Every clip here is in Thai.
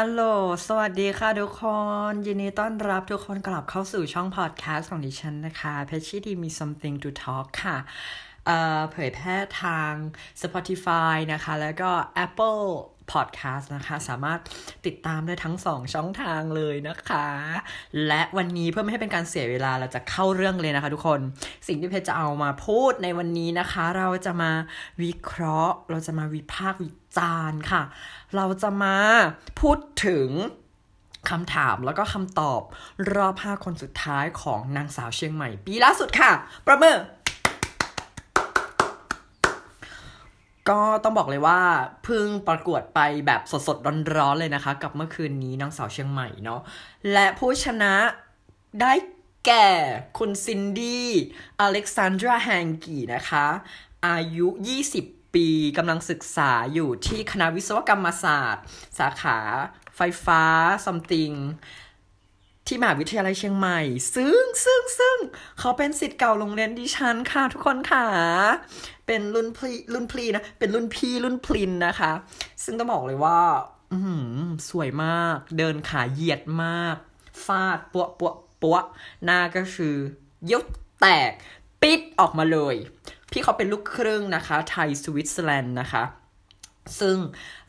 ฮัลโหล สวัสดีค่ะทุกคน ยินดีต้อนรับทุกคนกลับเข้าสู่ช่องพอดแคสต์ของดิฉันนะคะเพชชี่ดีมี something to talk ค่ะเผยแพร่ทาง Spotify นะคะ แล้วก็ Apple Podcast นะคะ สามารถติดตามได้ทั้งสองช่องทางเลยนะคะ และวันนี้เพื่อไม่ให้เป็นการเสียเวลาเราจะเข้าเรื่องเลยนะคะทุกคน สิ่งที่เพชรจะเอามาพูดในวันนี้นะคะ เราจะมาวิเคราะห์ เราจะมาวิพากษ์วิจารณ์ค่ะ เราจะมาพูดถึงคำถามแล้วก็คำตอบรอบห้าคนสุดท้ายของนางสาวเชียงใหม่ ปีล่าสุดค่ะ ประเมินก็ต้องบอกเลยว่าเพิ่งประกวดไปแบบสดๆร้อนๆเลยนะคะ กับเมื่อคืนนี้นางสาวเชียงใหม่เนาะและผู้ชนะได้แก่คุณซินดี้อเล็กซานดราแฮงกีนะคะ อายุ 20 ปีกำลังศึกษาอยู่ที่คณะวิศวกรรมศาสตร์ สาขาไฟฟ้า something ที่มหาวิทยาลัยเชียงใหม่ ซึ่งซึ่งซึ่งเขาเป็นสิทธิ์เก่าโรงเรียนดิฉันค่ะทุกคนค่ะ เป็นรุ่นพี่รุ่นพี่นะ เป็นรุ่นพี่รุ่นพลินนะคะ ซึ่งต้องบอกเลยว่าอืสวยมาก เดินขาเหยียดมาก ฟาดปัวปัวปัวหน้าก็คือยุดแตก ปิดออกมาเลย พี่เขาเป็นลูกครึ่งนะคะ ไทยสวิตเซอร์แลนด์นะคะซึ่ง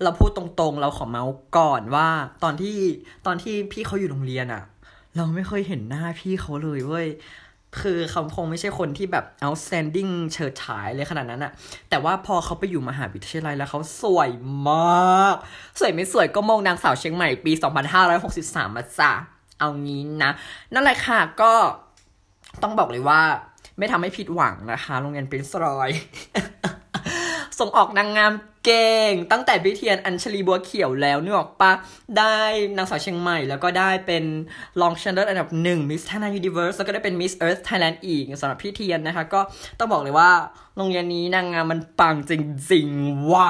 เราพูดตรงๆ เราขอเมาส์ก่อนว่าตอนที่ตอนที่พี่เขาอยู่โรงเรียนอะเราไม่เคยเห็นหน้าพี่เขาเลยเว้ยคือเขาคงไม่ใช่คนที่แบบ outstanding เฉิดฉายเลยขนาดนั้นอะแต่ว่าพอเขาไปอยู่มหาวิทยาลัยแล้วเขาสวยมาก สวยไม่สวยก็มองนางสาวเชียงใหม่ปี 2563 มาจ้ะเอางี้นะ นั่นแหละค่ะก็ต้องบอกเลยว่า ไม่ทำให้ผิดหวังนะคะ โรงเรียนปรินซ์รอย ส่งออกนางงามเก่ง ตั้งแต่พี่เทียนอัญชลีบัวเขียวแล้วนึกออกปะได้นางสาวเชียงใหม่ แล้วก็ได้เป็นรองชนะเลิศอันดับหนึ่งมิสไทยแลนด์ยูนิเวอร์สแล้วก็ได้เป็นมิสเอิร์ธไทยแลนด์อีกสำหรับพี่เทียนนะคะ ก็ต้องบอกเลยว่าโรงเรียนนี้นางงามมันปังจริงๆว่ะ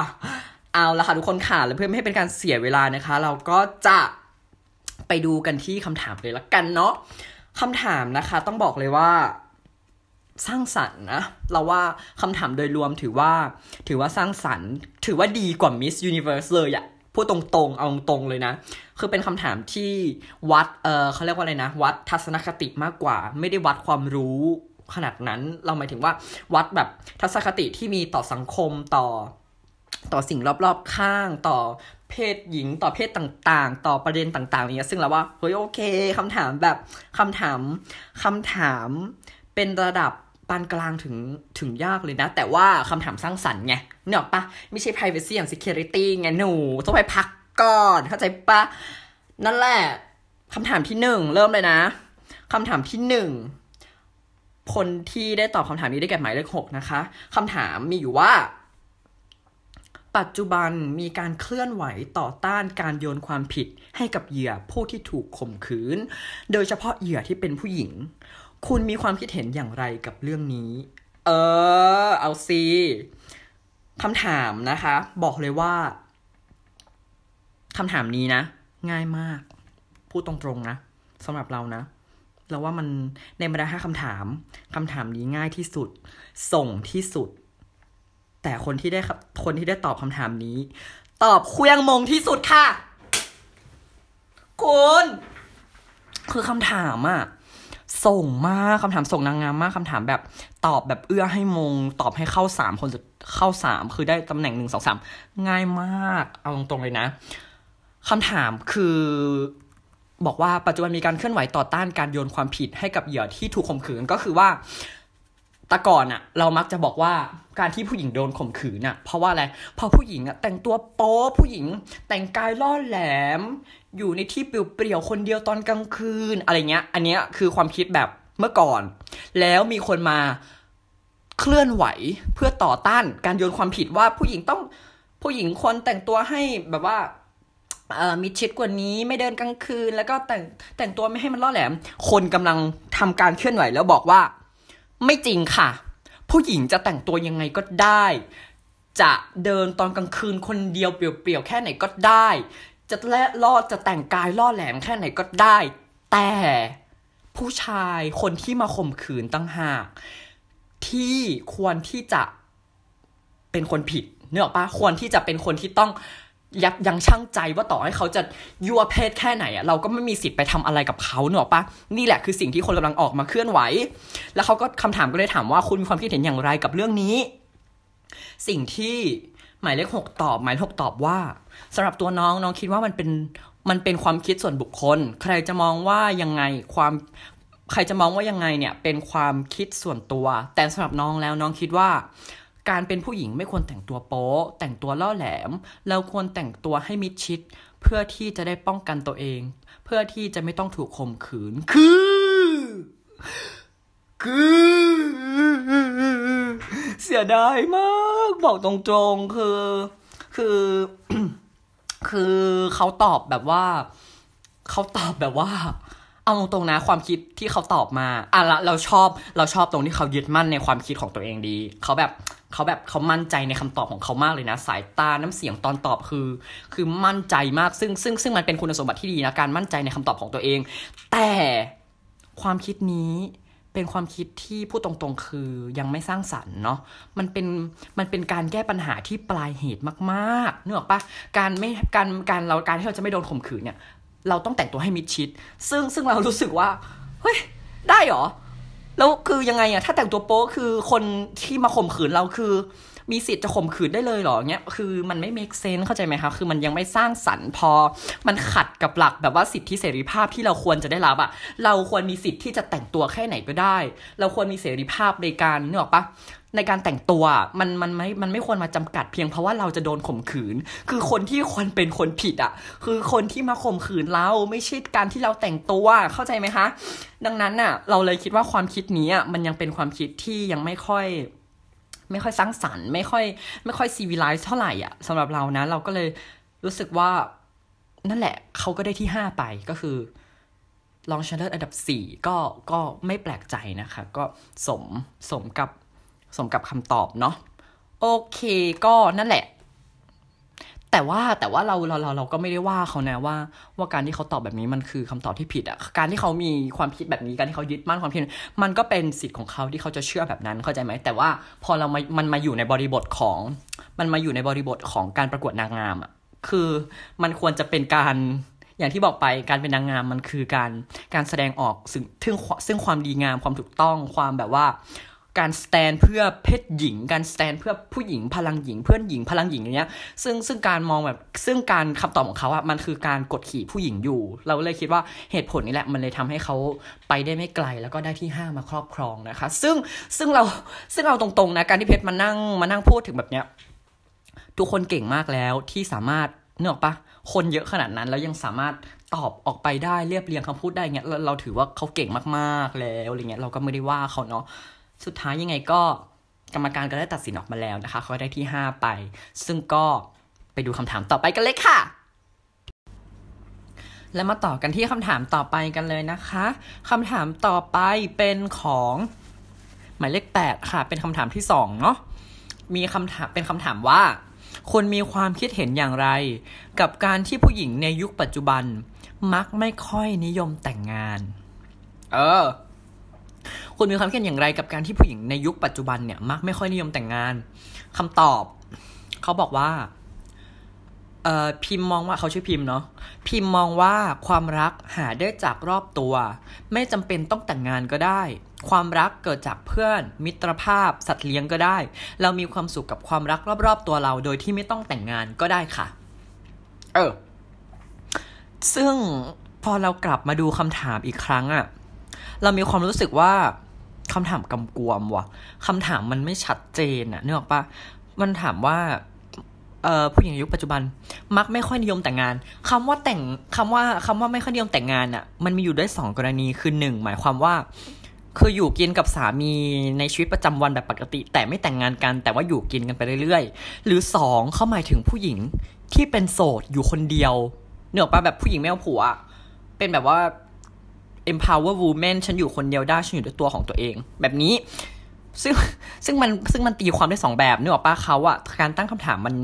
เอาละค่ะทุกคนค่ะแล้วเพื่อไม่ให้เป็นการเสียเวลานะคะ เราก็จะไปดูกันที่คำถามเลยละกันเนาะคำถามนะคะ ต้องบอกเลยว่า สร้างสรรค์นะ เราว่าคำถามโดยรวมถือว่า ถือว่าสร้างสรรค์ ถือว่าดีกว่า Miss Universe เลยอะพูดตรงๆ เอาตรงๆเลยนะ คือเป็นคำถามที่วัด เออเขาเรียกว่าอะไรนะ วัดทัศนคติมากกว่า ไม่ได้วัดความรู้ขนาดนั้น เราหมายถึงว่าวัดแบบทัศนคติที่มีต่อสังคมต่อ ต่อสิ่งรอบๆข้างต่อเพศหญิงต่อเพศต่างๆ ต่อประเด็นต่างๆอย่างเงี้ยซึ่งเราว่าเฮ้ยโอเคคำถามแบบคำถามคำถามเป็นระดับ ปานกลางถึงถึงยากเลยนะ แต่ว่าคำถามสร้างสรรค์ไงเนอะปะไม่ใช่ privacy and security ไงหนู ต้องไปพักก่อน เข้าใจปะนั่นแหละคำถามที่หนึ่งเริ่มเลยนะคำถามที่หนึ่งคนที่ได้ตอบคำถามนี้ได้แก่หมายเลขหกนะคะคำถามมีอยู่ว่า ปัจจุบันมีการเคลื่อนไหวต่อต้านการโยนความผิดให้กับเหยื่อผู้ที่ถูกข่มขืน โดยเฉพาะเหยื่อที่เป็นผู้หญิง คุณมีความคิดเห็นอย่างไรกับเรื่องนี้ เออ เอาซีคำถามนะคะ บอกเลยว่าคำถามนี้นะ ง่ายมาก พูดตรงๆนะสำหรับเรานะ เราว่ามันในบรรดาห้าคำถามคำถามนี้ง่ายที่สุด ส่งที่สุด แต่คนที่ได้ครับคนที่ได้ตอบคำถามนี้ ตอบเคลียงมงที่สุดค่ะ คุณ คือคำถามอะ ส่งมากคำถามส่งนางงามมากคำถามแบบตอบแบบเอื้อให้มง ตอบให้เข้าสามคนเข้าสามคือได้ตำแหน่งหนึ่งสองสามง่ายมาก เอาตรงๆเลยนะคำถามคือบอกว่าปัจจุบันมีการเคลื่อนไหวต่อต้านการโยนความผิดให้กับเหยื่อที่ถูกข่มขืนก็คือว่าแต่ก่อนอะเรามักจะบอกว่าการที่ผู้หญิงโดนข่มขืนอะเพราะว่าอะไรเพราะผู้หญิงอะแต่งตัวโป๊ผู้หญิงแต่งกายล่อแหลม อยู่ในที่เปลี่ยวๆคนเดียวตอนกลางคืนอะไรเงี้ย อันเนี้ยคือความคิดแบบเมื่อก่อน แล้วมีคนมาเคลื่อนไหวเพื่อต่อต้านการโยนความผิดว่าผู้หญิงต้องผู้หญิงควรแต่งตัวให้แบบว่าเอ่อมีชิดกว่านี้ไม่เดินกลางคืน แล้วก็แต่งแต่งตัวไม่ให้มันล่อแหลม คนกำลังทำการเคลื่อนไหวแล้วบอกว่า ไม่จริงค่ะ ผู้หญิงจะแต่งตัวยังไงก็ได้ จะเดินตอนกลางคืนคนเดียวเปลี่ยวๆแค่ไหนก็ได้ จะแล่ลอดจะแต่งกายล่อแหลมแค่ไหนก็ได้ แต่ผู้ชายคนที่มาข่มขืนตั้งหาก ที่ควรที่จะเป็นคนผิดเนื้อปะควรที่จะเป็นคนที่ต้องยับยั้งชั่งใจว่าต่อให้เขาจะยั่วเพศแค่ไหนอะเราก็ไม่มีสิทธิ์ไปทำอะไรกับเขาเนอะปะนี่แหละคือสิ่งที่คนกำลังออกมาเคลื่อนไหว แล้วเขาก็คำถามก็เลยถามว่าคุณมีความคิดเห็นอย่างไรกับเรื่องนี้ สิ่งที่หมายเลขหกตอบ หมายเลขหกตอบว่า สำหรับตัวน้องน้องคิดว่ามันเป็นมันเป็นความคิดส่วนบุคคล ใครจะมองว่ายังไงความใครจะมองว่ายังไงเนี่ยเป็นความคิดส่วนตัว แต่สำหรับน้องแล้วน้องคิดว่า การเป็นผู้หญิงไม่ควรแต่งตัวโป๊แต่งตัวล่อแหลม เราควรแต่งตัวให้มิดชิด เพื่อที่จะได้ป้องกันตัวเอง เพื่อที่จะไม่ต้องถูกข่มขืน คือ คือ เสียดายมาก บอกตรงๆคือ คือ คือเขาตอบแบบว่าเขาตอบแบบว่าเอาตรงๆนะความคิดที่เขาตอบมาอะละเราชอบเราชอบตรงที่เขายึดมั่นในความคิดของตัวเองดีเขาแบบเขาแบบเขามั่นใจในคำตอบของเขามากเลยนะ สายตาน้ำเสียงตอนตอบคือ คือมั่นใจมากซึ่งซึ่งซึ่งมันเป็นคุณสมบัติที่ดีนะการมั่นใจในคำตอบของตัวเอง แต่ความคิดนี้ เป็นความคิดที่พูดตรงๆ คือยังไม่สร้างสรรค์เนาะมันเป็นมันเป็นการแก้ปัญหาที่ปลายเหตุมากๆนึกออปะการไม่การการเราการที่เราจะไม่โดนข่มขืนเนี่ย เราต้องแต่งตัวให้มิดชิด ซึ่งซึ่งเรารู้สึกว่าเฮ้ยได้หรอแล้วคือยังไงอะถ้าแต่งตัวโป๊คือคนที่มาข่มขืนเราคือ มีสิทธิ์จะข่มขืนได้เลยเหรอเงี้ยคือมันไม่ make sense เข้าใจไหมคะคือมันยังไม่สร้างสรรค์พอ มันขัดกับหลักแบบว่าสิทธิเสรีภาพที่เราควรจะได้รับอะเราควรมีสิทธิ์ที่จะแต่งตัวแค่ไหนก็ได้ เราควรมีเสรีภาพในการเนึกออปะในการแต่งตัวมันมันไม่ มันไม่ควรมาจำกัดเพียงเพราะว่าเราจะโดนข่มขืน คือคนที่ควรเป็นคนผิดอะคือคนที่มาข่มขืนเราไม่ใช่การที่เราแต่งตัวเข้าใจไหมคะ ดังนั้นน่ะ เราเลยคิดว่าความคิดนี้อะมันยังเป็นความคิดที่ยังไม่ค่อย ไม่ค่อยสร้างสรรค์ไม่ค่อยไม่ค่อยซีวิไลซ์เท่าไหร่อะสำหรับเรานะ เราก็เลยรู้สึกว่านั่นแหละเขาก็ได้ที่ห้าไปก็คือลองชนะเลิศอันดับสี่ก็ก็ไม่แปลกใจนะคะ ก็สมสมกับสมกับคำตอบเนาะโอเคก็นั่นแหละ แต่ว่าแต่ว่าเราเราเราเราก็ไม่ได้ว่าเขานะว่า ว่าการที่เขาตอบแบบนี้มันคือคำตอบที่ผิดอะการที่เขามีความคิดแบบนี้การที่เขายึดมั่นความคิดมันก็เป็นสิทธิ์ของเขาที่เขาจะเชื่อแบบนั้นเข้าใจไหมแต่ว่าพอเรามามันมาอยู่ในบริบทของ มันมาอยู่ในบริบทของการประกวดนางงามอะคือมันควรจะเป็นการอย่างที่บอกไปการเป็นนางงามมันคือการการแสดงออกซึ่งซึ่งซึ่งความดีงามความถูกต้องความแบบว่า การสแตนเพื่อเพศหญิง การสแตนเพื่อผู้หญิงพลังหญิง เพื่อนหญิงพลังหญิงอย่างเงี้ย ซึ่งซึ่งการมองแบบซึ่งการคำตอบของเขาอะมันคือการกดขี่ผู้หญิงอยู่ เราเลยคิดว่าเหตุผลนี้แหละมันเลยทำให้เขาไปได้ไม่ไกลแล้วก็ได้ที่ห้ามาครอบครองนะคะ ซึ่งซึ่งเราซึ่งเราตรงๆนะการที่เพชรมานั่งมานั่งพูดถึงแบบเนี้ยทุกคนเก่งมากแล้วที่สามารถเนออปะคนเยอะขนาดนั้นแล้วยังสามารถตอบออกไปได้เรียบเรียงคำพูดได้เงี้ยเราเราถือว่าเขาเก่งมากๆแล้วอะไรเงี้ยเราก็ไม่ได้ว่าเขาเนาะ สุดท้ายยังไงก็กรรมการก็ได้ตัดสินออกมาแล้วนะคะเขาได้ที่ 5 ไป ซึ่งก็ไปดูคำถามต่อไปกันเลยค่ะ แล้วมาต่อกันที่คำถามต่อไปกันเลยนะคะคำถามต่อไปเป็นของหมายเลข 8 ค่ะ เป็นคำถามที่ 2 เนาะมีคำถามเป็นคำถามว่าคนมีความคิดเห็นอย่างไร กับการที่ผู้หญิงในยุคปัจจุบัน มักไม่ค่อยนิยมแต่งงาน เออ คุณมีความคิดเห็นอย่างไรกับการที่ผู้หญิงในยุคปัจจุบันเนี่ยมักไม่ค่อยนิยมแต่งงานคำตอบ เขาบอกว่าเอ่อพิมพ์มองว่าเขาชื่อพิมพ์เนาะพิมพ์มองว่าความรักหาได้จากรอบตัว ไม่จำเป็นต้องแต่งงานก็ได้ ความรักเกิดจากเพื่อน มิตรภาพ สัตว์เลี้ยงก็ได้ เรามีความสุขกับความรักรอบๆตัวเรา โดยที่ไม่ต้องแต่งงานก็ได้ค่ะ เออซึ่งพอเรากลับมาดูคำถามอีกครั้งอะ มีความรู้สึกว่าคำถามกำกวมว่ะคำถามมันไม่ชัดเจนอะนึกออกปะมันถามว่าเอ่อผู้หญิงยุคปัจจุบัน มักไม่ค่อยนิยมแต่งงานคำว่าแต่งคำว่าคำว่าไม่ค่อยนิยมแต่งงานอะมันมีอยู่ด้วยสองกรณีคือหนึ่งหมายความว่า คืออยู่กินกับสามีในชีวิตประจำวันแบบปกติ แต่ไม่แต่งงานกัน แต่ว่าอยู่กินกันไปเรื่อยๆ หรือสองเขาหมายถึงผู้หญิงที่เป็นโสดอยู่คนเดียวเนือปะแบบผู้หญิงไม่เอาผัว เป็นแบบว่า empower woman ฉันอยู่คนเดียวได้ ฉันอยู่ด้วยตัวของตัวเอง แบบนี้ ซึ่งซึ่งมันซึ่งมันตีความได้สองแบบนึกออกปะเขาอะการตั้งคำถามมัน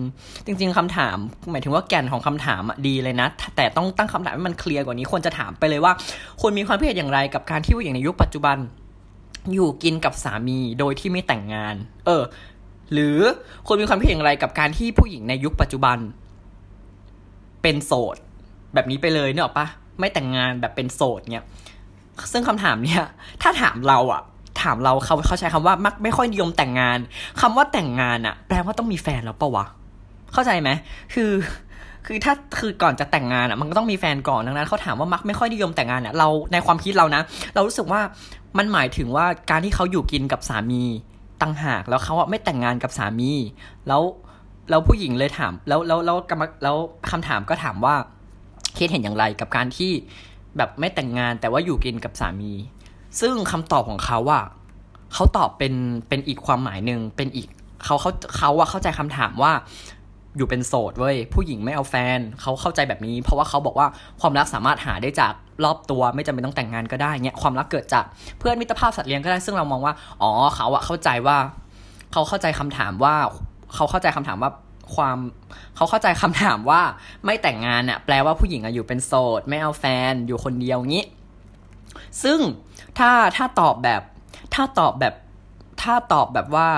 จริง ๆคำถาม หมายถึงว่าแก่นของคำถามอะดีเลยนะ แต่ต้องตั้งคำถามให้มันเคลียร์กว่านี้ควรจะถามไปเลยว่าคุณมีความคิดเห็นอย่างไรกับการที่ผู้หญิงในยุคปัจจุบัน อยู่กินกับสามีโดยที่ไม่แต่งงาน เออ หรือคุณมีความคิดเห็นอย่างไรกับการที่ผู้หญิงในยุคปัจจุบัน เป็นโสดแบบนี้ไปเลยเนอะปะไม่แต่งงานแบบเป็นโสดเนี่ย ซึ่งคำถามเนี่ยถ้าถามเราอะถามเราเขาเขาใช้คำว่ามักไม่ค่อยนิยมแต่งงานคำว่าแต่งงานอะแปลว่าต้องมีแฟนแล้วปะวะ เข้าใจไหมคือคือถ้าคือก่อนจะแต่งงานอะมันก็ต้องมีแฟนก่อนดังนั้นเขาถามว่ามักไม่ค่อยนิยมแต่งงานเนี่ยเราในความคิดเรานะ เรารู้สึกว่ามันหมายถึงว่าการที่เขาอยู่กินกับสามีตั้งหากแล้วเขาอะไม่แต่งงานกับสามี แล้วแล้วผู้หญิงเลยถาม แล้วแล้วแล้วแล้วคำถามก็ถามว่าคิดเห็นอย่างไรกับการที่ แบบไม่แต่งงานแต่ว่าอยู่กินกับสามี ซึ่งคำตอบของเขาว่าเขาตอบเป็นเป็นอีกความหมายหนึ่งเป็นอีกเขาเขาเขาอะเข้าใจคำถามว่าอยู่เป็นโสดเว้ยผู้หญิงไม่เอาแฟนเขาเข้าใจแบบนี้ เพราะว่าเขาบอกว่าความรักสามารถหาได้จากรอบตัวไม่จำเป็นต้องแต่งงานก็ได้เนี่ยความรักเกิดจากเพื่อนมิตรภาพสัตว์เลี้ยงก็ได้ซึ่งเรามองว่า อ๋อเขาอะเข้าใจว่า เขาเข้าใจคำถามว่า เขาเข้าใจคำถามว่า ความเขาเข้าใจคำถามว่าไม่แต่งงานเนี่ยแปลว่าผู้หญิงอะอยู่เป็นโสด ไม่เอาแฟนอยู่คนเดียวงี้ ซึ่งถ้าถ้าตอบแบบ ถ้าตอบแบบ ถ้าตอบแบบว่า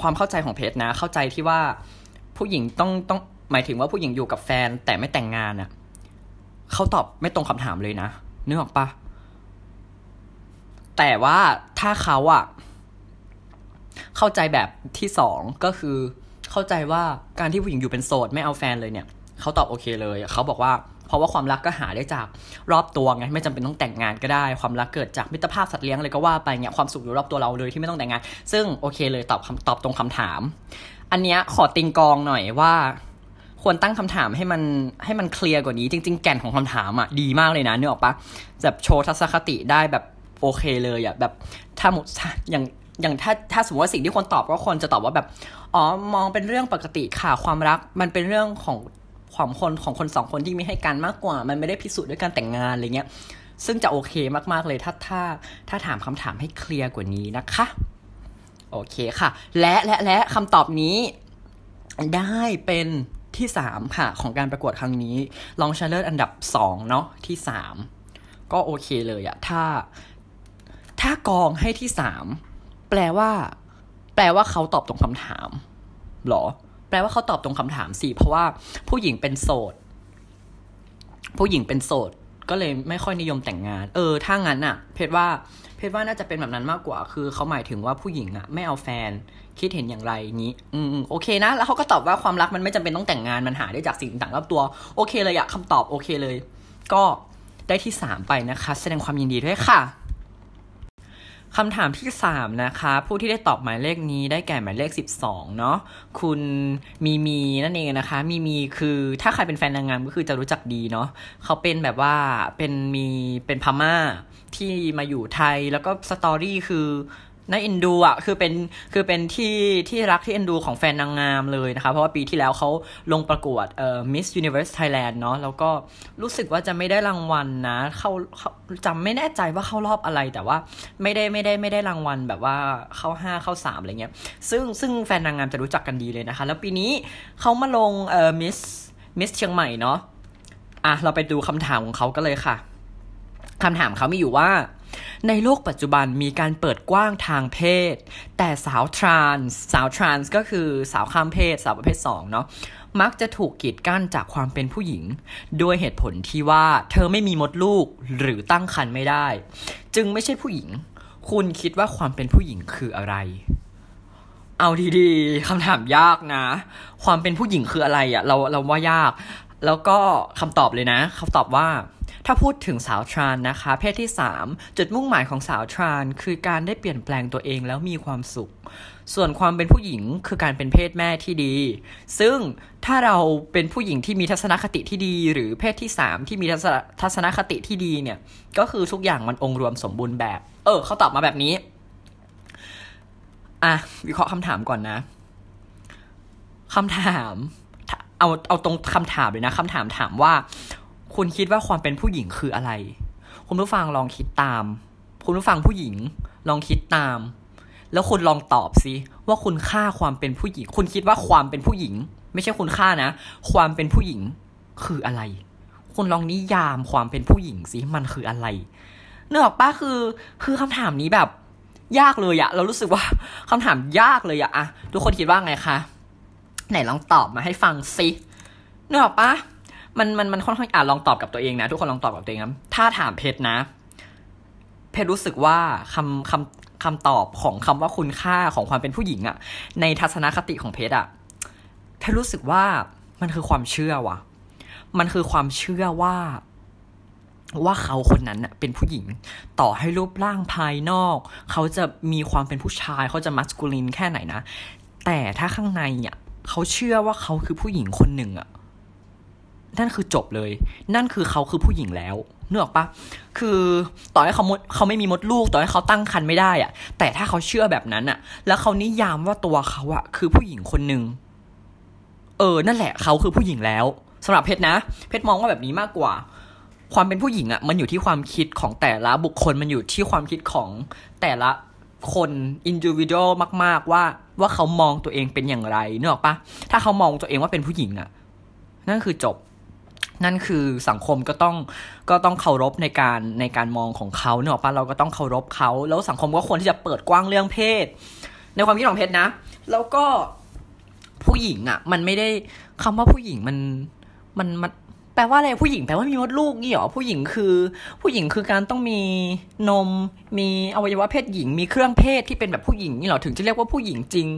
ความเข้าใจของเพจนะ เข้าใจที่ว่าผู้หญิงต้องต้องหมายถึงว่าผู้หญิงอยู่กับแฟนแต่ไม่แต่งงานอะ่ะเขาตอบไม่ตรงคำถามเลยนะนึกออกปะแต่ว่าถ้าเขาอะเข้าใจแบบที่สองก็คือ เข้าใจว่าการที่ผู้หญิงอยู่เป็นโสดไม่เอาแฟนเลยเนี่ยเขาตอบโอเคเลยเขาบอกว่าเพราะว่าความรักก็หาได้จากรอบตัวไงไม่จำเป็นต้องแต่งงานก็ได้ ความรักเกิดจากมิตรภาพสัตว์เลี้ยงอะไรก็ว่าไปเนี่ยความสุขอยู่รอบตัวเราเลยที่ไม่ต้องแต่งงาน ซึ่งโอเคเลยตอบคำตอบตรงคำถาม อันเนี้ยขอติงกองหน่อยว่า ควรตั้งคำถามให้มันให้มันเคลียร์กว่านี้ จริง ๆ แก่นของคำถามอะดีมากเลยนะเนื้อออกปะแบบโชว์ทัศนคติได้แบบโอเคเลยอะแบบถ้าหมดอย่าง อย่างถ้าถ้าสมมติว่าสิ่งที่คนตอบก็คนจะตอบว่าแบบอ๋อมองเป็นเรื่องปกติค่ะความรัก มันเป็นเรื่องของความคนของคนสองคนที่มีให้กันมากกว่า มันไม่ได้พิสูจน์ด้วยการแต่งงานอะไรเงี้ยซึ่งจะโอเคมากๆเลยถ้าถ้าถ้าถามคำถามให้เคลียร์กว่านี้นะคะ โอเคค่ะ และและและคำตอบนี้ ได้เป็นที่สามค่ะ ของการประกวดครั้งนี้ลองชาเลอร์อันดับสองเนาะที่สามก็โอเคเลยอะถ้า ถ้ากองให้ที่สาม แปลว่า แปลว่าเขาตอบตรงคำถามหรอ แปลว่าเขาตอบตรงคำถามสิเพราะว่าผู้หญิงเป็นโสด ผู้หญิงเป็นโสด ก็เลยไม่ค่อยนิยมแต่งงาน เออ ถ้างั้นอะเพชรว่า เพชรว่าน่าจะเป็นแบบนั้นมากกว่า คือเขาหมายถึงว่าผู้หญิงอะไม่เอาแฟน คิดเห็นอย่างไรนี้ อืมโอเคนะ แล้วเขาก็ตอบว่าความรักมันไม่จำเป็นต้องแต่งงาน มันหาได้จากสิ่งต่างรอบตัว โอเคเลยอะคำตอบโอเคเลย ก็ได้ที่สามไปนะคะ แสดงความยินดีด้วยค่ะ คำถามที่สามนะคะ ผู้ที่ได้ตอบหมายเลขนี้ได้แก่หมายเลขสิบสองเนาะคุณมีมีนั่นเองนะคะ มีมีคือถ้าใครเป็นแฟนนางงามก็คือจะรู้จักดีเนาะเขาเป็นแบบว่าเป็นมีเป็นพม่าที่มาอยู่ไทยแล้วก็สตอรี่คือ น่าเอ็นดูอะคือเป็นคือเป็นที่ที่รักที่เอ็นดูของแฟนนางงามเลยนะคะ เพราะว่าปีที่แล้วเขาลงประกวดเอ่อ Miss Universe Thailand เนาะแล้วก็รู้สึกว่าจะไม่ได้รางวัลนะเขาเขาจำไม่แน่ใจว่าเข้ารอบอะไรแต่ว่าไม่ได้ไม่ได้ไม่ได้รางวัลแบบว่าเข้าห้าเข้าสามอะไรเงี้ยซึ่งซึ่งแฟนนางงามจะรู้จักกันดีเลยนะคะ แล้วปีนี้เขามาลงเอ่อ Miss Miss เชียงใหม่เนาะอะเราไปดูคำถามของเขาก็เลยค่ะคำถามเขามีอยู่ว่า ในโลกปัจจุบันมีการเปิดกว้างทางเพศ แต่สาวทรานส์สาวทรานส์ก็คือสาวข้ามเพศ สาวประเภท2เนาะมักจะถูกกีดกั้นจากความเป็นผู้หญิง ด้วยเหตุผลที่ว่าเธอไม่มีมดลูกหรือตั้งครรภ์ไม่ได้ จึงไม่ใช่ผู้หญิง คุณคิดว่าความเป็นผู้หญิงคืออะไร เอาดีๆคำถามยากนะ ความเป็นผู้หญิงคืออะไรอะเราเราว่ายาก แล้วก็คำตอบเลยนะเขาตอบว่า ถ้าพูดถึงสาวทรานนะคะ เพศที่ 3 จุดมุ่งหมายของสาวทราน คือการได้เปลี่ยนแปลงตัวเองแล้วมีความสุข ส่วนความเป็นผู้หญิงคือการเป็นเพศแม่ที่ดี ซึ่งถ้าเราเป็นผู้หญิงที่มีทัศนคติที่ดี หรือเพศที่ 3 ที่มีทัศนคติที่ดีเนี่ยก็คือทุกอย่างมันองค์รวมสมบูรณ์แบบ เออเขาตอบมาแบบนี้อะวิเคราะห์คำถามก่อนนะคำถาม เอาเอาตรงคำถามเลยนะคำถามถามว่า คุณคิดว่าความเป็นผู้หญิงคืออะไร คุณผู้ฟังลองคิดตาม คุณผู้ฟังผู้หญิง ลองคิดตาม แล้วคุณลองตอบสิว่าคุณค่าความเป็นผู้หญิง คุณคิดว่าความเป็นผู้หญิง ไม่ใช่คุณค่านะ ความเป็นผู้หญิงคืออะไร คุณลองนิยามความเป็นผู้หญิงสิมันคืออะไรเนื้อออกป้าคือ คือคำถามนี้แบบ ยากเลยอะเรารู้สึกว่าคำถามยากเลยอะอะทุกคนคิดว่าไงคะไหนลองตอบมาให้ฟังสิเนื้อออกปะ มันมันมันค่อนข้างอ่าลองตอบกับตัวเองนะ ทุกคนลองตอบกับตัวเองนะถ้าถามเพชรนะ เพชรรู้สึกว่าคำคำคำตอบของคำว่าคุณค่าของความเป็นผู้หญิงอะในทัศนคติของเพชรอะเพชรรู้สึกว่ามันคือความเชื่อว่ะมันคือความเชื่อว่า ว่าเขาคนนั้นเป็นผู้หญิง ต่อให้รูปร่างภายนอก เขาจะมีความเป็นผู้ชาย เขาจะมัสคูลินแค่ไหนนะ แต่ถ้าข้างในอะเขาเชื่อว่าเขาคือผู้หญิงคนหนึ่งอะ นั่นคือจบเลย นั่นคือเขาคือผู้หญิงแล้วเนื้ออกปะคือต่อให้เขามดเขาไม่มีมดลูก ต่อให้เขาตั้งครรภ์ไม่ได้อะแต่ถ้าเขาเชื่อแบบนั้นอะแล้วเขานิยามว่าตัวเขาอะคือผู้หญิงคนหนึ่งเออ นั่นแหละเขาคือผู้หญิงแล้วสำหรับเพชรนะ เพชรมองว่าแบบนี้มากกว่า ความเป็นผู้หญิงอะมันอยู่ที่ความคิดของแต่ละบุคคลมันอยู่ที่ความคิดของแต่ละคนอินดิวิ u a l มาก ๆว่าว่าเขามองตัวเองเป็นอย่างไรเนออกปะถ้าเขามองตัวเองว่าเป็นผู้หญิงอะนั่นคือจบ นั่นคือสังคมก็ต้องก็ต้องเคารพในการในการมองของเขาเนอะปะเราก็ต้องเคารพเขา แล้วสังคมก็ควรที่จะเปิดกว้างเรื่องเพศ ในความคิดของเพชรนะ แล้วก็ผู้หญิงอะ่ะ มันไม่ได้คำว่าผู้หญิงมันมันมันแปลว่าอะไรผู้หญิงแปลว่ามีมดลูกนี่หรอผู้หญิงคือ ผู้หญิงคือการต้องมีนม มีอวัยวะเพศหญิง มีเครื่องเพศที่เป็นแบบผู้หญิงนี่หรอถึงจะเรียกว่าผู้หญิงจริง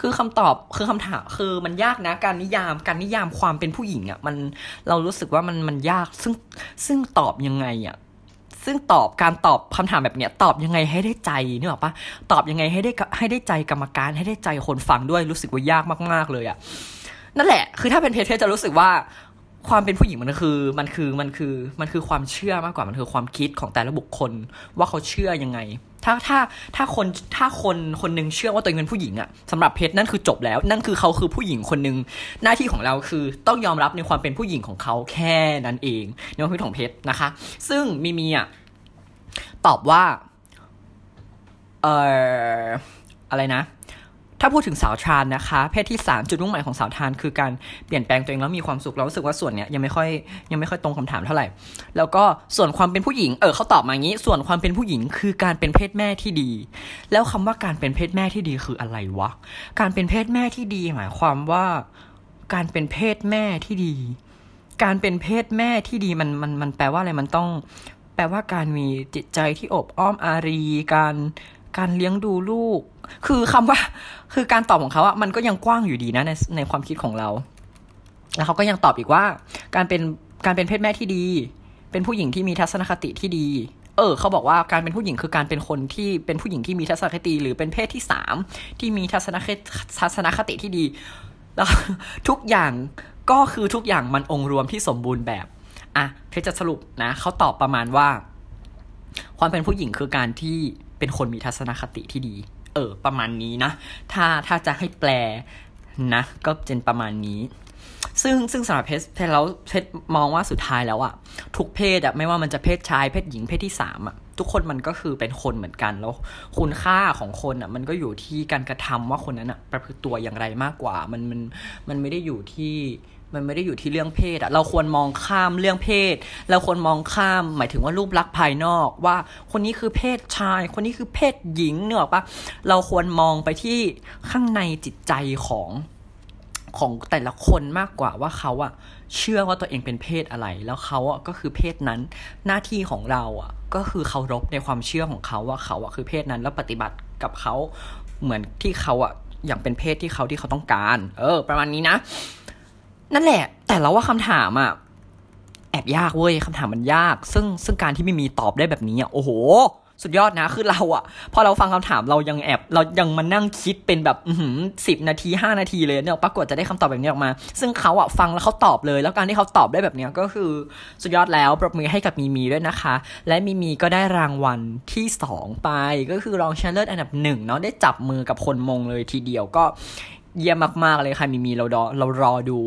คือคำตอบคือคำถามคือมันยากนะ การนิยามการนิยามความเป็นผู้หญิงอะ่ะมันเรารู้สึกว่ามันมันยากซึ่งซึ่งตอบยังไงอะ่ะซึ่งตอบการตอบคำถามแบบเนี้ยตอบยังไงให้ได้ใจนึกออกปะตอบยังไงให้ได้ให้ได้ใจกรรมการให้ได้ใจคนฟังด้วยรู้สึกว่ายากมาก ๆเลยอะ่ะนั่นแหละ คือถ้าเป็นเพจเพจจะรู้สึกว่า ความเป็นผู้หญิงมันคือมันคือมันคือมันคือความเชื่อมากกว่ามันคือความคิดของแต่ละบุคคลว่าเขาเชื่อยังไง ถ้าถ้าถ้าคนถ้าคนคนนึงเชื่อว่าตัวเองเป็นผู้หญิงอะสำหรับเพชรนั่นคือจบแล้ว นั่นคือเขาคือผู้หญิงคนนึงหน้าที่ของเราคือต้องยอมรับในความเป็นผู้หญิงของเขาแค่นั้นเองในความคิดของเพชรนะคะ ซึ่งมีมีอะตอบว่าเอ่ออะไรนะ ถ้าพูดถึงสาวทรานนะคะ เพศที่ 3 จุดมุ่งหมายของสาวทรานคือการเปลี่ยนแปลงตัวเองแล้วมีความสุขเรารู้สึกว่าส่วนเนี้ยยังไม่ค่อยยังไม่ค่อยตรงคำถามเท่าไหร่ แล้วก็ส่วนความเป็นผู้หญิงเออเขาตอบมาอย่างนี้ ส่วนความเป็นผู้หญิงคือการเป็นเพศแม่ที่ดี แล้วคำว่าการเป็นเพศแม่ที่ดีคืออะไรวะการเป็นเพศแม่ที่ดีหมายความว่า การเป็นเพศแม่ที่ดี การเป็นเพศแม่ที่ดีมันมันมันแปลว่าอะไรมันต้อง แปลว่าการมีจิตใจที่อบอ้อมอารีการ การเลี้ยงดูลูก คือคำว่า คือการตอบของเขาอะมันก็ยังกว้างอยู่ดีนะในในความคิดของเรา แล้วเขาก็ยังตอบอีกว่า การเป็นการเป็นเพศแม่ที่ดี เป็นผู้หญิงที่มีทัศนคติที่ดี เออ เขาบอกว่าการเป็นผู้หญิงคือการเป็นคนที่เป็นผู้หญิงที่มีทัศนคติ หรือเป็นเพศที่สามที่มีทัศนคติทัศนคติที่ดี แล้วทุกอย่างก็คือทุกอย่างมันองค์รวมที่สมบูรณ์แบบ อะเพชรจะสรุปนะเขาตอบประมาณว่า ความเป็นผู้หญิงคือการที่ เป็นคนมีทัศนคติที่ดี เออ ประมาณนี้นะ ถ้าถ้าจะให้แปลนะ ก็เป็นประมาณนี้ ซึ่งซึ่งสำหรับเพศเพชรแล้วเพชรมองว่าสุดท้ายแล้วอะทุกเพศอะไม่ว่ามันจะเพศชายเพศหญิงเพศที่สามอะ ทุกคนมันก็คือเป็นคนเหมือนกัน แล้วคุณค่าของคนอะมันก็อยู่ที่การกระทำว่าคนนั้นอะประพฤติตัวอย่างไรมากกว่า มันมันมันไม่ได้อยู่ที่มันไม่ได้อยู่ที่เรื่องเพศอะเราควรมองข้ามเรื่องเพศ เราควรมองข้าม หมายถึงว่ารูปลักษณ์ภายนอกว่าคนนี้คือเพศชาย คนนี้คือเพศหญิงเนอะปะเราควรมองไปที่ข้างในจิตใจของของแต่ละคนมากกว่าว่าเขาอะเชื่อว่าตัวเองเป็นเพศอะไร แล้วเขาอะก็คือเพศนั้นหน้าที่ของเราอะ ก็คือเคารพในความเชื่อของเขาว่าเขาอะคือเพศนั้นแล้วปฏิบัติกับเขาเหมือนที่เขาอะอย่างเป็นเพศที่เขาที่เขาต้องการ เออ ประมาณนี้นะ นั่นแหละ แต่เราว่าคำถามอะแอบยากเว้ยคำถามมันยาก ซึ่งซึ่งการที่ไม่มีตอบได้แบบนี้อะโอ้โห สุดยอดนะ คือเราอะพอเราฟังคำถามเรายังแอบ เรายังมานั่งคิดเป็นแบบสิบนาทีห้านาทีเลยเนี่ยปรากฏจะได้คำตอบแบบนี้ออกมา ซึ่งเขาอะฟังแล้วเขาตอบเลย แล้วการที่เขาตอบได้แบบนี้ก็คือสุดยอดแล้วปรบมือให้กับมีมีด้วยนะคะ และมีมีก็ได้รางวัลที่สองไปก็คือรองชนะเลิศอันดับหนึ่งเนาะได้จับมือกับคนมงเลยทีเดียวก็เยี่ยมมาก ๆ เลยค่ะ มีมีเราดอเรารอดู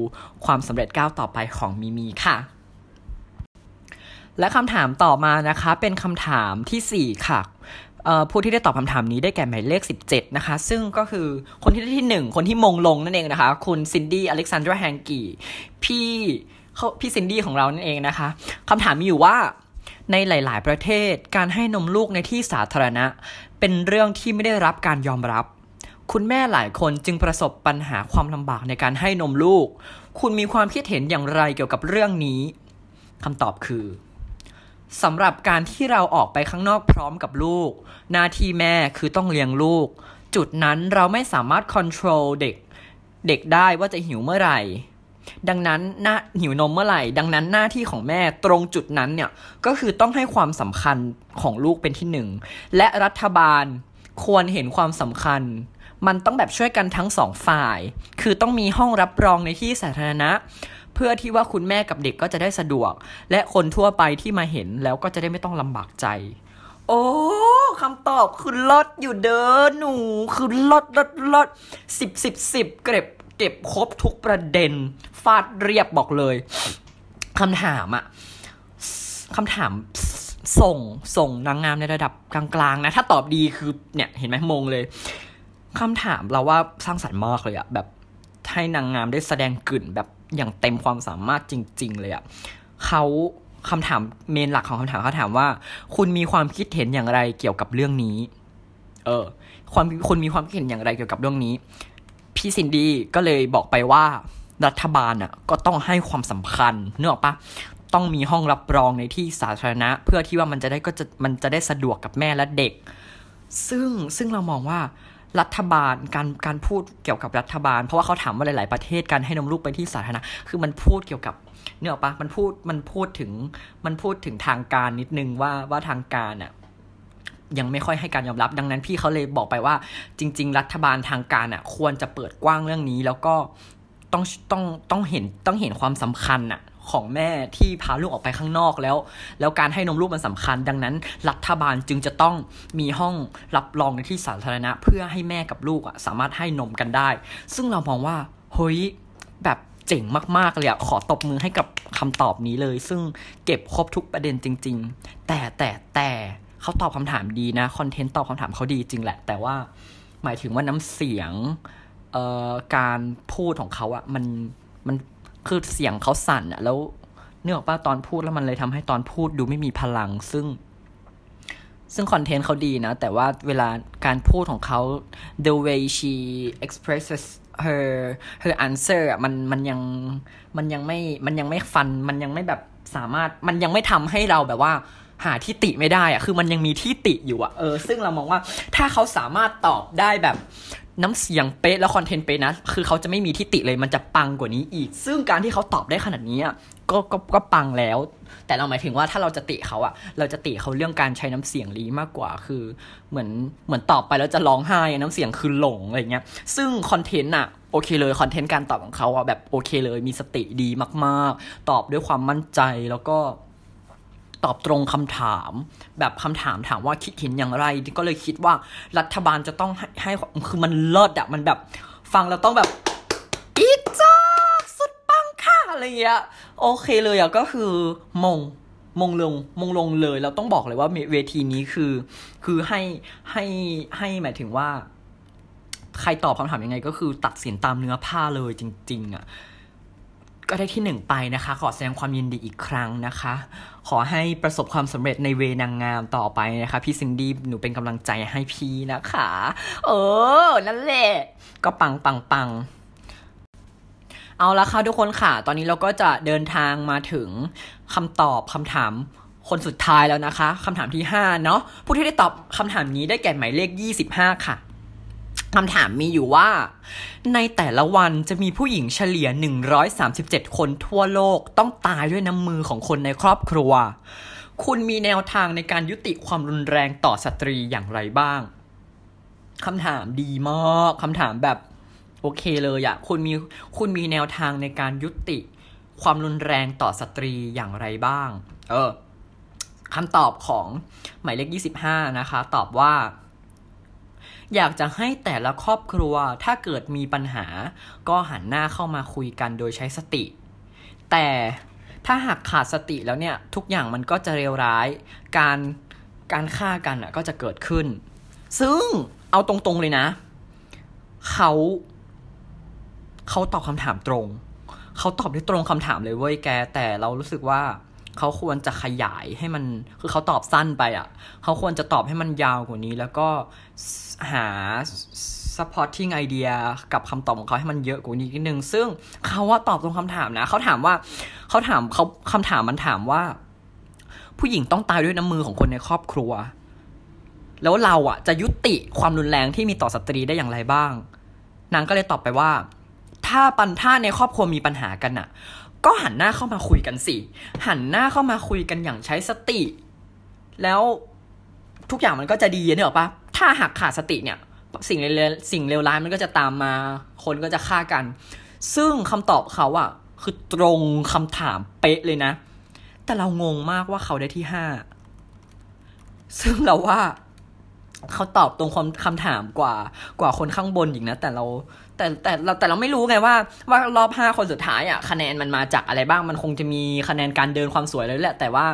ความสำเร็จก้าวต่อไปของมีมีค่ะ และคำถามต่อมานะคะ เป็นคำถามที่ 4 ค่ะผู้ที่ได้ตอบคำถามนี้ได้แก่หมายเลข 17 นะคะ ซึ่งก็คือคนที่ได้ที่ 1 คนที่มงลงนั่นเองนะคะ คุณซินดี้อเล็กซานดราแฮงกี้พี่เขาพี่ซินดี้ของเรานั่นเองนะคะคำถามมีอยู่ว่าในหลาย ๆ ประเทศการให้นมลูกในที่สาธารณะ เป็นเรื่องที่ไม่ได้รับการยอมรับ คุณแม่หลายคนจึงประสบปัญหาความลำบากในการให้นมลูก คุณมีความคิดเห็นอย่างไรเกี่ยวกับเรื่องนี้คำตอบคือ สำหรับการที่เราออกไปข้างนอกพร้อมกับลูก หน้าที่แม่คือต้องเลี้ยงลูก จุดนั้นเราไม่สามารถควบคุมเด็ก เด็กได้ว่าจะหิวเมื่อไหร่ ดังนั้นหน้าหิวนมเมื่อไหร่ ดังนั้นหน้าที่ของแม่ตรงจุดนั้นเนี่ยก็คือต้องให้ความสำคัญของลูกเป็นที่หนึ่งและรัฐบาลควรเห็นความสำคัญ มันต้องแบบช่วยกันทั้งสองฝ่าย คือต้องมีห้องรับรองในที่สาธารณะ พื่อที่ว่าคุณแม่กับเด็กก็จะได้สะดวก และคนทั่วไปที่มาเห็นแล้วก็จะได้ไม่ต้องลำบากใจ โอ้คำตอบคือลดอยู่เด้อหนู คือลดลดลดสิบสิบสิบเก็บเก็บครบทุกประเด็น ฟาดเรียบบอกเลยคำถามอะคำถามส่งส่งนางงามในระดับกลางๆนะ ถ้าตอบดีคือเนี่ยเห็นไหมมงเลยคำถามเราว่าสร้างสรรค์มากเลยอะแบบ ให้นางงามได้แสดงกลิ่นแบบอย่างเต็มความสามารถจริง ๆ เลยอะเขาคำถามเมนหลักของคำถามเขาถามว่า คุณมีความคิดเห็นอย่างไรเกี่ยวกับเรื่องนี้ เออ ความคุณมีความคิดเห็นอย่างไรเกี่ยวกับเรื่องนี้ พี่ซินดี้ก็เลยบอกไปว่ารัฐบาลอะก็ต้องให้ความสำคัญเนอะปะต้องมีห้องรับรองในที่สาธารณะ เพื่อที่ว่ามันจะได้ก็จะมันจะได้สะดวกกับแม่และเด็ก ซึ่งซึ่งเรามองว่า รัฐบาลการการพูดเกี่ยวกับรัฐบาล เพราะว่าเขาถามว่าหลาย ๆ ประเทศการให้นมลูกไปที่สาธารณะคือมันพูดเกี่ยวกับเนอปะมันพูดมันพูดถึงมันพูดถึงทางการนิดนึงว่าว่าทางการอะยังไม่ค่อยให้การยอมรับ ดังนั้นพี่เขาเลยบอกไปว่า จริง ๆ รัฐบาลทางการอะ ควรจะเปิดกว้างเรื่องนี้ แล้วก็ต้องต้องต้องเห็นต้องเห็นความสำคัญอะ ของแม่ที่พาลูกออกไปข้างนอกแล้ว แล้วการให้นมลูกมันสำคัญ ดังนั้น รัฐบาลจึงจะต้องมีห้องรับรองในที่สาธารณะ เพื่อให้แม่กับลูกอะสามารถให้นมกันได้ ซึ่งเรามองว่าเฮ้ยแบบเจ๋งมากๆเลยอะขอตบมือให้กับคำตอบนี้เลย ซึ่งเก็บครบทุกประเด็นจริง ๆ แต่แต่แต่เขาตอบคำถามดีนะคอนเทนต์ตอบคำถามเขาดีจริงแหละ แต่ว่าหมายถึงว่าน้ำเสียงเอ่อการพูดของเขาอะมันมัน คือเสียงเขาสั่นอะแล้วเนื่องว่าตอนพูดแล้วมันเลยทำให้ตอนพูดดูไม่มีพลัง ซึ่ง ซึ่งคอนเทนต์เขาดีนะ แต่ว่าเวลาการพูดของเขา the way she expresses her her answer อะมันมันยังมันยังไม่มันยังไม่ฟัน มันยังไม่แบบสามารถมันยังไม่ทำให้เราแบบว่า หาที่ติไม่ได้อะคือมันยังมีที่ติอยู่อะเออ ซึ่งเรามองว่าถ้าเขาสามารถตอบได้แบบ น้ำเสียงเป๊ะแล้วคอนเทนต์เป๊ะนะ คือเขาจะไม่มีที่ติเลยมันจะปังกว่านี้อีก ซึ่งการที่เขาตอบได้ขนาดนี้อะก็ก็ก็ปังแล้ว แต่เราหมายถึงว่าถ้าเราจะติเขาอะเราจะติเขาเรื่องการใช้น้ำเสียงลีมากกว่า คือเหมือนเหมือนตอบไปแล้วจะร้องไห้น้ำเสียงคือหลงอะไรเงี้ย ซึ่งคอนเทนต์อะโอเคเลยคอนเทนต์การตอบของเขาอะแบบโอเคเลยมีสติดีมาก ๆ ตอบด้วยความมั่นใจแล้วก็ ตอบตรงคำถาม แบบคำถามถามว่าคิดเห็นอย่างไร ก็เลยคิดว่ารัฐบาลจะต้องให้ให้คือมันเลิศอะมันแบบฟังแล้วต้องแบบอีจ้าสุดปังค่ะอะไรเงี้ยโอเคเลยอะก็คือมงมงลงมงลงเลยเราต้องบอกเลยว่าเวทีนี้คือ คือให้ให้ให้หมายถึงว่า ใครตอบคำถามยังไงก็คือตัดสินตามเนื้อผ้าเลยจริง ๆอะ ก็ได้ที่หนึ่งไปนะคะ ขอแสดงความยินดีอีกครั้งนะคะ ขอให้ประสบความสำเร็จในเวนางงามต่อไปนะคะ พี่ซินดี้หนูเป็นกำลังใจให้พี่นะคะ เออ นั่นแหละ ก็ปังปังปังเอาละค่ะทุกคนค่ะ ตอนนี้เราก็จะเดินทางมาถึงคำตอบคำถามคนสุดท้ายแล้วนะคะคำถามที่ 5 เนาะผู้ที่ได้ตอบคำถามนี้ได้แก่หมายเลข 25 ค่ะ คำถามมีอยู่ว่า ในแต่ละวันจะมีผู้หญิงเฉลี่ย 137 คนทั่วโลกต้องตายด้วยน้ำมือของคนในครอบครัว คุณมีแนวทางในการยุติความรุนแรงต่อสตรีอย่างไรบ้างคำถามดีมากคำถามแบบโอเคเลยอะคุณมีคุณมีแนวทางในการยุติความรุนแรงต่อสตรีอย่างไรบ้าง เออคำตอบของหมายเลข 25 นะคะ ตอบว่า อยากจะให้แต่ละครอบครัวถ้าเกิดมีปัญหา ก็หันหน้าเข้ามาคุยกันโดยใช้สติ แต่ถ้าหากขาดสติแล้วเนี่ยทุกอย่างมันก็จะเลวร้าย การการฆ่ากันอะก็จะเกิดขึ้น ซึ่งเอาตรงๆเลยนะ เขาเขาตอบคำถามตรง เขาตอบได้ตรงคำถามเลยเว้ยแก แต่เรารู้สึกว่า เขาควรจะขยายให้มันคือเขาตอบสั้นไปอะ่ะ เขาควรจะตอบให้มันยาวกว่านี้ แล้วก็หา supporting idea กับคำตอบของเขาให้มันเยอะกว่านี้นิดนึง ซึ่งเขาว่าตอบตรงคำถามนะ เขาถามว่าเขาถามเขาคำถามมันถามว่า ผู้หญิงต้องตายด้วยน้ำมือของคนในครอบครัว แล้วเราอะจะยุติความรุนแรงที่มีต่อสตรีได้อย่างไรบ้าง นางก็เลยตอบไปว่า ถ้าปัญท่าในครอบครัวมีปัญหากันอะ ก็หันหน้าเข้ามาคุยกันสิ หันหน้าเข้ามาคุยกันอย่างใช้สติ แล้วทุกอย่างมันก็จะดีเนี่ยหรอปะถ้าหากขาดสติเนี่ย สิ่งเลวสิ่งเลวร้ายมันก็จะตามมา คนก็จะฆ่ากัน ซึ่งคำตอบเขาอะคือตรงคำถามเป๊ะเลยนะ แต่เรางงมากว่าเขาได้ที่ห้า ซึ่งเราว่าเขาตอบตรงคำคำถามกว่ากว่าคนข้างบนอีกนะ แต่เรา แต่แต่เราแต่เราไม่รู้ไงว่า ว่ารอบห้าคนสุดท้ายอะคะแนนมันมาจากอะไรบ้างมันคงจะมีคะแนนการเดินความสวยเลยแหละ แต่ว่า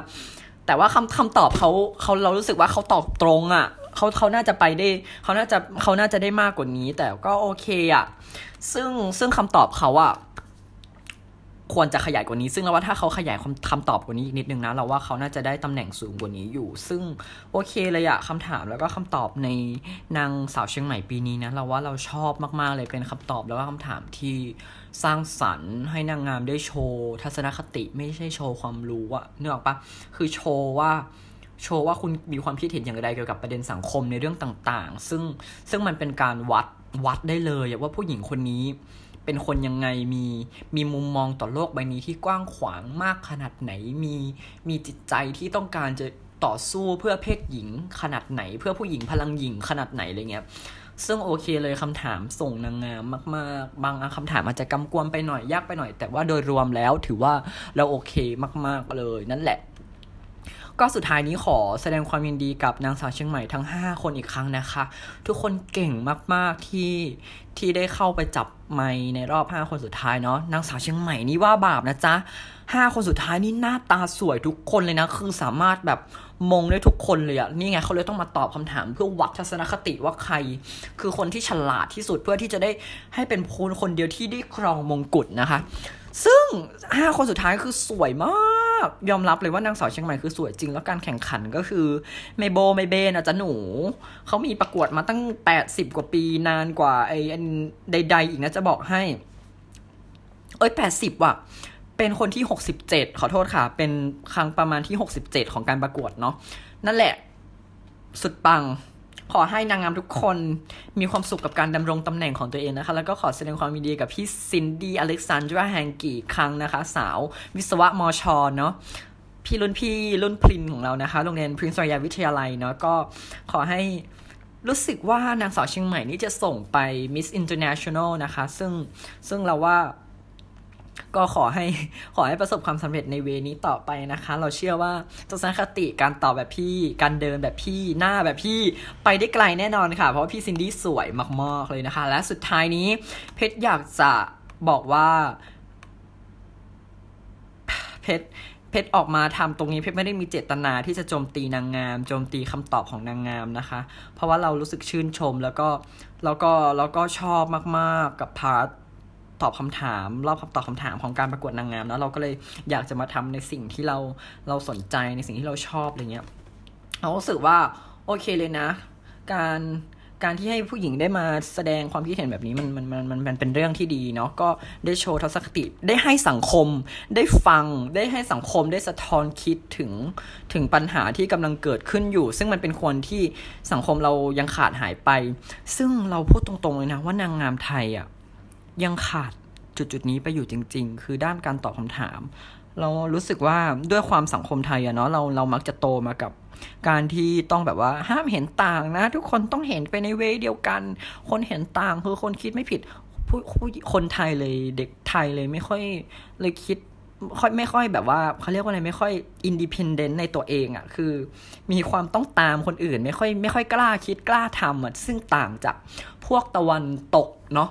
แต่ว่าคำคำตอบเขาเขาเรารู้สึกว่าเขาตอบตรงอะ่ะเขาเขาน่าจะไปได้เขาน่าจะเขาน่าจะได้มากกว่านี้ แต่ก็โอเคอะ่ะซึ่งซึ่งคำตอบเขาอะ่ะ ควรจะขยายกว่านี้ ซึ่งเราว่าถ้าเขาขยายคำตอบกว่านี้อีกนิดนึงนะ เราว่าเขาน่าจะได้ตำแหน่งสูงกว่านี้อยู่ ซึ่งโอเคเลยอะคำถามแล้วก็คำตอบในนางสาวเชียงใหม่ปีนี้นะเราว่าเราชอบมากๆเลยเป็นคำตอบแล้วก็คำถามที่สร้างสรรค์ให้นางงามได้โชว์ ทัศนคติไม่ใช่โชว์ความรู้อะเนื้อออกปะคือโชว์ว่าโชว์ว่าคุณมีความคิดเห็นอย่างไรเกี่ยวกับประเด็นสังคมในเรื่องต่างๆ ซึ่งซึ่งมันเป็นการวัดวัดได้เลยว่าผู้หญิงคนนี้ เป็นคนยังไงมีมีมุมมองต่อโลกใบนี้ที่กว้างขวางมากขนาดไหนมีมีจิตใจที่ต้องการจะต่อสู้เพื่อเพศหญิงขนาดไหน เพื่อผู้หญิงพลังหญิงขนาดไหนอะไรเงี้ยซึ่งโอเคเลยคำถามส่งนางงามมาก ๆ บางคำถามอาจจะกำกวมไปหน่อยยากไปหน่อย แต่ว่าโดยรวมแล้วถือว่าเราโอเคมาก ๆ เลยนั่นแหละ ก็สุดท้ายนี้ขอแสดงความยินดีกับนางสาวเชียงใหม่ทั้ง 5 คนอีกครั้งนะคะ ทุกคนเก่งมากๆที่ที่ได้เข้าไปจับไม้ในรอบ 5 คนสุดท้ายเนาะนางสาวเชียงใหม่นี่ว่าบาปนะจ๊ะห้าคนสุดท้ายนี่หน้าตาสวยทุกคนเลยนะ คือสามารถแบบมงได้ทุกคนเลยอะนี่ไงเขาเลยต้องมาตอบคำถาม เพื่อวัดทัศนคติว่าใคร คือคนที่ฉลาดที่สุดเพื่อที่จะได้ให้เป็นคนคนเดียวที่ได้ครองมงกุฎนะคะ ซึ่งห้าคนสุดท้ายคือสวยมาก ยอมรับเลยว่านางสาวเชียงใหม่คือสวยจริง แล้วการแข่งขันก็คือไมโบไมเบนอาจจะหนู เขามีประกวดมาตั้งแปดสิบกว่าปีนานกว่าไอ้ใด ๆ อีกนะจะบอกให้ เอ้ยแปดสิบว่ะ เป็นคนที่หกสิบเจ็ดขอโทษค่ะ เป็นครั้งประมาณที่หกสิบเจ็ดของการประกวดเนาะนั่นแหละ สุดปัง ขอให้นางงามทุกคนมีความสุขกับการดำรงตำแหน่งของตัวเองนะคะ แล้วก็ขอแสดงความยินดีกับพี่ซินดี้อเล็กซานดราแฮงกี้ครั้งนะคะ สาววิศวะมอชอเนาะพี่รุ่นพี่รุ่นพรินของเรานะคะ โรงเรียนพรินซ์รยาวิทยาลัยเนาะก็ขอให้รู้สึกว่านางสาวเชียงใหม่นี่จะส่งไป Miss International นะคะ ซึ่งซึ่งเราว่า ก็ขอให้ขอให้ประสบความสำเร็จในเวนี้ต่อไปนะคะ เราเชื่อว่าทัศนคติการตอบแบบพี่ การเดินแบบพี่หน้าแบบพี่ไปได้ไกลแน่นอนค่ะ เพราะว่าพี่ซินดี้สวยมากๆเลยนะคะ และสุดท้ายนี้เพชรอยากจะบอกว่าเพชรเพชรออกมาทำตรงนี้เพชรไม่ได้มีเจตนาที่จะโจมตีนางงามโจมตีคำตอบของนางงามนะคะ เพราะว่าเรารู้สึกชื่นชมแล้วก็แล้วก็แล้วก็ชอบมากๆกับพาร์ท ตอบคำถาม รอบตอบคำถามของการประกวดนางงามแล้วเราก็เลยอยากจะมาทำในสิ่งที่เราเราสนใจในสิ่งที่เราชอบอะไรเงี้ยเรารู้สึกว่าโอเคเลยนะ การการที่ให้ผู้หญิงได้มาแสดงความคิดเห็นแบบนี้มันมันมันมันมันเป็นเรื่องที่ดีเนาะก็ได้โชว์ทัศนคติได้ให้สังคม ได้ฟังได้ให้สังคมได้สะท้อนคิดถึงถึงปัญหาที่กำลังเกิดขึ้นอยู่ ซึ่งมันเป็นคนที่สังคมเรายังขาดหายไป ซึ่งเราพูดตรงๆเลยนะว่านางงามไทยอะ่ะ ยังขาดจุดจุดนี้ไปอยู่จริง ๆ คือด้านการตอบคำถาม เรารู้สึกว่าด้วยความสังคมไทยอะเนาะเราเรามักจะโตมากับการที่ต้องแบบว่าห้ามเห็นต่างนะ ทุกคนต้องเห็นไปในเวเดียวกัน คนเห็นต่างคือคนคิดไม่ผิดผู้คนไทยเลยเด็กไทยเลยไม่ค่อยเลยคิดค่อยไม่ค่อยแบบว่าเขาเรียกว่าอะไรไม่ค่อยอินดิพเดนต์ในตัวเองอะ่ะคือ มีความต้องตามคนอื่น ไม่ค่อยไม่ค่อยกล้าคิดกล้าทำอะซึ่งต่างจากพวกตะวันตกเนาะ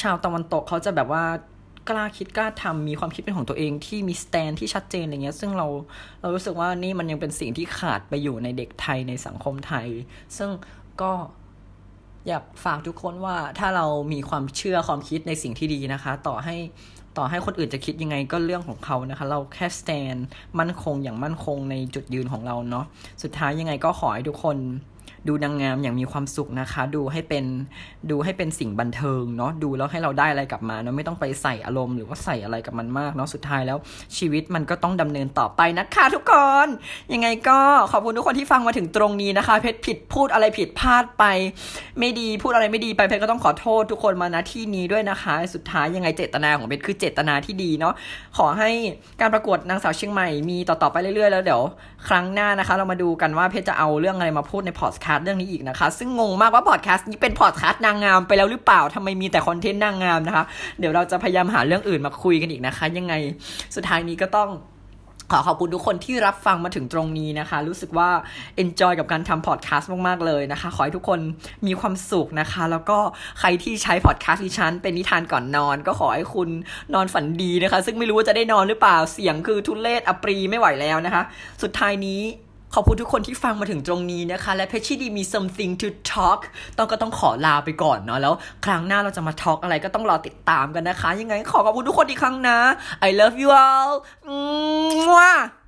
ชาวตะวันตกเขาจะแบบว่ากล้าคิดกล้าทำมีความคิดเป็นของตัวเองที่มีสแตนที่ชัดเจนอะไรเงี้ย ซึ่งเราเรารู้สึกว่านี่มันยังเป็นสิ่งที่ขาดไปอยู่ในเด็กไทยในสังคมไทย ซึ่งก็อยากฝากทุกคนว่าถ้าเรามีความเชื่อความคิดในสิ่งที่ดีนะคะ ต่อให้ต่อให้คนอื่นจะคิดยังไงก็เรื่องของเขานะคะ เราแค่สแตนมั่นคงอย่างมั่นคงในจุดยืนของเราเนาะสุดท้ายยังไงก็ขอให้ทุกคน ดูนางงามอย่างมีความสุขนะคะ ดูให้เป็นดูให้เป็นสิ่งบันเทิงเนาะดูแล้วให้เราได้อะไรกลับมาเนาะไม่ต้องไปใส่อารมณ์หรือว่าใส่อะไรกับมันมากเนาะสุดท้ายแล้วชีวิตมันก็ต้องดำเนินต่อไปนะคะทุกคนยังไงก็ขอบคุณทุกคนที่ฟังมาถึงตรงนี้นะคะ เพชรผิดพูดอะไรผิดพลาดไป ไม่ดีพูดอะไรไม่ดีไปเพชรก็ต้องขอโทษทุกคนมาณที่นี้ด้วยนะคะ สุดท้ายยังไงเจตนาของเพชรคือเจตนาที่ดีเนาะขอให้การประกวดนางสาวเชียงใหม่มีต่อๆไปเรื่อยๆ แล้วเดี๋ยว ครั้งหน้านะคะ เรามาดูกันว่าเพชรจะเอาเรื่องอะไรมาพูดในพอดแคสต์เรื่องนี้อีกนะคะ ซึ่งงงมากว่าพอดแคสต์นี้เป็นพอดแคสต์นางงามไปแล้วหรือเปล่าทำไมมีแต่คอนเทนต์นางงามนะคะ เดี๋ยวเราจะพยายามหาเรื่องอื่นมาคุยกันอีกนะคะ ยังไงสุดท้ายนี้ก็ต้องขอขอบคุณทุกคนที่รับฟังมาถึงตรงนี้นะคะ รู้สึกว่า enjoy กับการทำพอดแคสต์มาก ๆ เลยนะคะ ขอให้ทุกคนมีความสุขนะคะ แล้วก็ใครที่ใช้พอดแคสต์ดิฉันเป็นนิทานก่อนนอน ก็ขอให้คุณนอนฝันดีนะคะ ซึ่งไม่รู้ว่าจะได้นอนหรือเปล่าเสียงคือทุเลศอปรีไม่ไหวแล้วนะคะ สุดท้ายนี้ ขอบคุณทุกคนที่ฟังมาถึงตรงนี้นะคะ และเพชชี่ดีมี something to talk ต้องก็ต้องขอลาไปก่อนเนาะแล้วครั้งหน้าเราจะมา talk อะไรก็ต้องรอติดตามกันนะคะ ยังไงขอขอบคุณทุกคนอีกครั้งนะ I love you all อืม